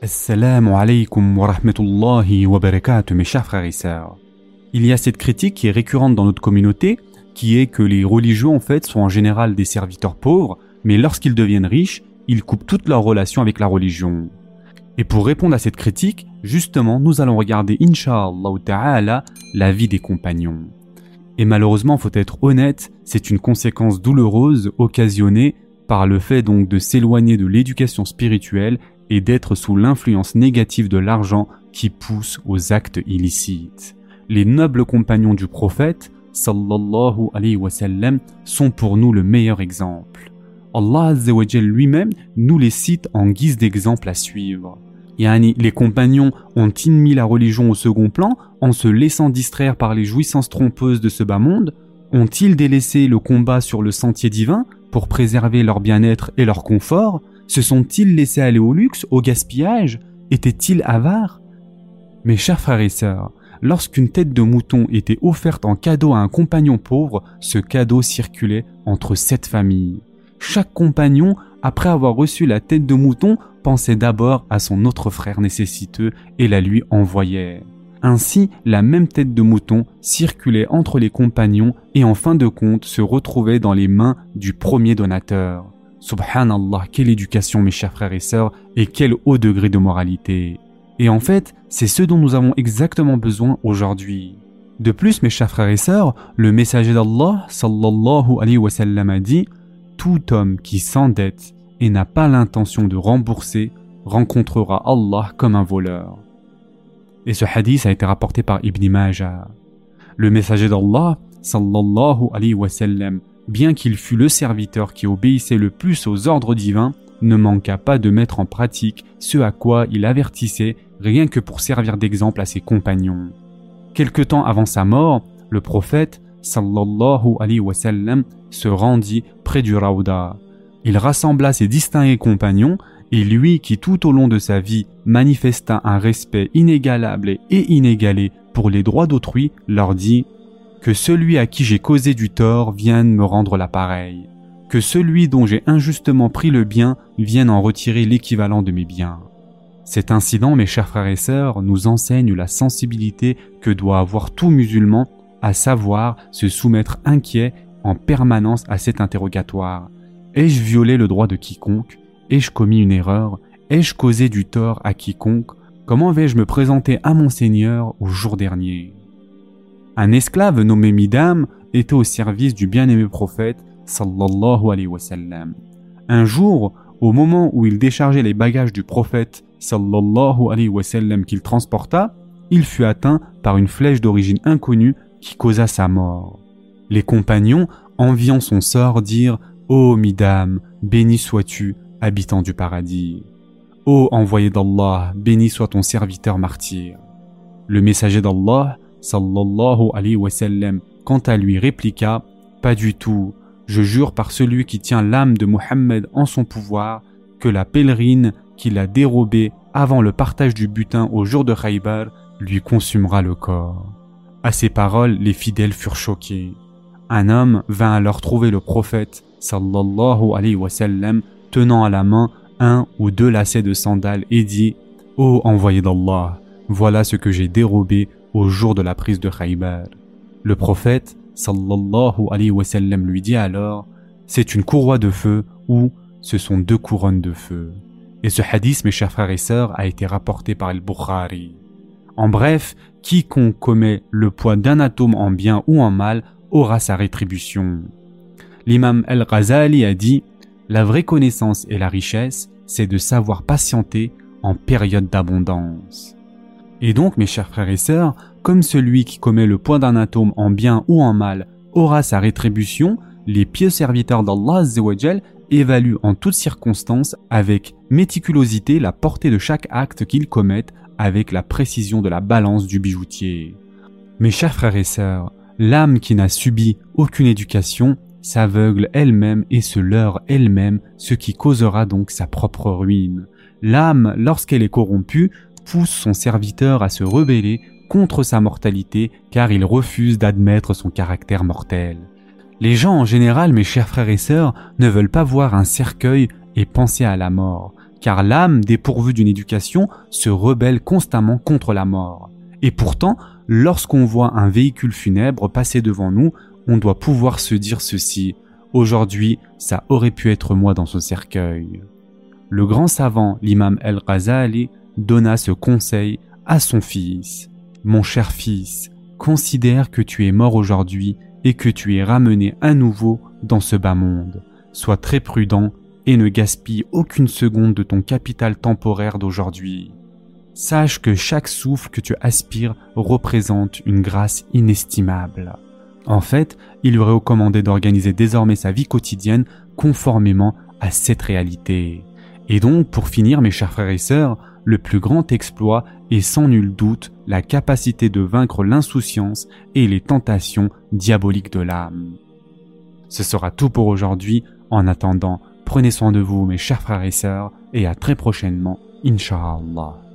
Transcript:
Assalamu alaikum wa rahmatullahi wa barakatuh mes chers frères et sœurs. Il y a cette critique qui est récurrente dans notre communauté, qui est que les religieux en fait sont en général des serviteurs pauvres, mais lorsqu'ils deviennent riches, ils coupent toute leur relation avec la religion. Et pour répondre à cette critique, justement, nous allons regarder, inshallah ta'ala, la vie des compagnons. Et malheureusement, faut être honnête, c'est une conséquence douloureuse occasionnée par le fait donc de s'éloigner de l'éducation spirituelle et d'être sous l'influence négative de l'argent qui pousse aux actes illicites. Les nobles compagnons du prophète, sallallahu sont pour nous le meilleur exemple. Allah lui-même nous les cite en guise d'exemple à suivre. Yani, les compagnons ont-ils mis la religion au second plan en se laissant distraire par les jouissances trompeuses de ce bas monde Ont-ils délaissé le combat sur le sentier divin pour préserver leur bien-être et leur confort? Se sont-ils laissés aller au luxe, au gaspillage? Étaient-ils avares? Mes chers frères et sœurs, lorsqu'une tête de mouton était offerte en cadeau à un compagnon pauvre, ce cadeau circulait entre sept familles. Chaque compagnon, après avoir reçu la tête de mouton, pensait d'abord à son autre frère nécessiteux et la lui envoyait. Ainsi, la même tête de mouton circulait entre les compagnons et en fin de compte se retrouvait dans les mains du premier donateur. Subhanallah, quelle éducation mes chers frères et sœurs et quel haut degré de moralité. Et en fait, c'est ce dont nous avons exactement besoin aujourd'hui. De plus, mes chers frères et sœurs, le messager d'Allah sallallahu alayhi wa sallam a dit tout homme qui s'endette et n'a pas l'intention de rembourser rencontrera Allah comme un voleur. Et ce hadith a été rapporté par Ibn Majah. Le messager d'Allah, sallallahu alayhi wa sallam, bien qu'il fût le serviteur qui obéissait le plus aux ordres divins, ne manqua pas de mettre en pratique ce à quoi il avertissait rien que pour servir d'exemple à ses compagnons. Quelque temps avant sa mort, le prophète, sallallahu alayhi wa sallam, se rendit près du Raouda. Il rassembla ses distingués compagnons et lui qui tout au long de sa vie manifesta un respect inégalable et inégalé pour les droits d'autrui, leur dit Que celui à qui j'ai causé du tort vienne me rendre l'appareil, que celui dont j'ai injustement pris le bien vienne en retirer l'équivalent de mes biens. Cet incident, mes chers frères et sœurs, nous enseigne la sensibilité que doit avoir tout musulman, à savoir se soumettre inquiet en permanence à cet interrogatoire. Ai-je violé le droit de quiconque? Ai-je commis une erreur? Ai-je causé du tort à quiconque? Comment vais-je me présenter à mon Seigneur au jour dernier? Un esclave nommé Midam était au service du bien-aimé prophète sallallahu alayhi wa sallam. Un jour, au moment où il déchargeait les bagages du prophète sallallahu alayhi qu'il transporta, il fut atteint par une flèche d'origine inconnue qui causa sa mort. Les compagnons, enviant son sort, dirent Ô Midam, béni sois-tu, habitant du paradis. Ô envoyé d'Allah, béni soit ton serviteur martyr. Le messager d'Allah, sallallahu alayhi wa sallam, quant à lui répliqua Pas du tout, je jure par celui qui tient l'âme de Mohammed en son pouvoir, que la pèlerine qu'il a dérobée avant le partage du butin au jour de Khaybar lui consumera le corps. À ces paroles, les fidèles furent choqués. Un homme vint alors trouver le prophète sallallahu alayhi wa sallam tenant à la main un ou deux lacets de sandales et dit Ô envoyé d'Allah, voilà ce que j'ai dérobé au jour de la prise de Khaybar. Le prophète sallallahu alayhi wa sallam lui dit alors C'est une courroie de feu ou ce sont deux couronnes de feu. Et ce hadith, mes chers frères et sœurs, a été rapporté par Al-Bukhari. En bref, quiconque commet le poids d'un atome en bien ou en mal aura sa rétribution. L'imam Al-Ghazali a dit La vraie connaissance et la richesse, c'est de savoir patienter en période d'abondance. Et donc, mes chers frères et sœurs, comme celui qui commet le poids d'un atome en bien ou en mal aura sa rétribution, les pieux serviteurs d'Allah évaluent en toutes circonstances avec méticulosité la portée de chaque acte qu'ils commettent avec la précision de la balance du bijoutier. Mes chers frères et sœurs, l'âme qui n'a subi aucune éducation s'aveugle elle-même et se leurre elle-même, ce qui causera donc sa propre ruine. L'âme, lorsqu'elle est corrompue, pousse son serviteur à se rebeller contre sa mortalité car il refuse d'admettre son caractère mortel. Les gens en général, mes chers frères et sœurs, ne veulent pas voir un cercueil et penser à la mort. car l'âme dépourvue d'une éducation se rebelle constamment contre la mort. Et pourtant, lorsqu'on voit un véhicule funèbre passer devant nous, on doit pouvoir se dire ceci. Aujourd'hui, ça aurait pu être moi dans ce cercueil. Le grand savant, l'imam El-Ghazali, donna ce conseil à son fils. Mon cher fils, considère que tu es mort aujourd'hui et que tu es ramené à nouveau dans ce bas monde. Sois très prudent et ne gaspille aucune seconde de ton capital temporaire d'aujourd'hui. Sache que chaque souffle que tu aspires représente une grâce inestimable. En fait, il lui recommandé d'organiser désormais sa vie quotidienne conformément à cette réalité. Et donc, pour finir, mes chers frères et sœurs, le plus grand exploit est sans nul doute la capacité de vaincre l'insouciance et les tentations diaboliques de l'âme. Ce sera tout pour aujourd'hui. En attendant, prenez soin de vous, mes chers frères et sœurs, et à très prochainement, Inch'Allah.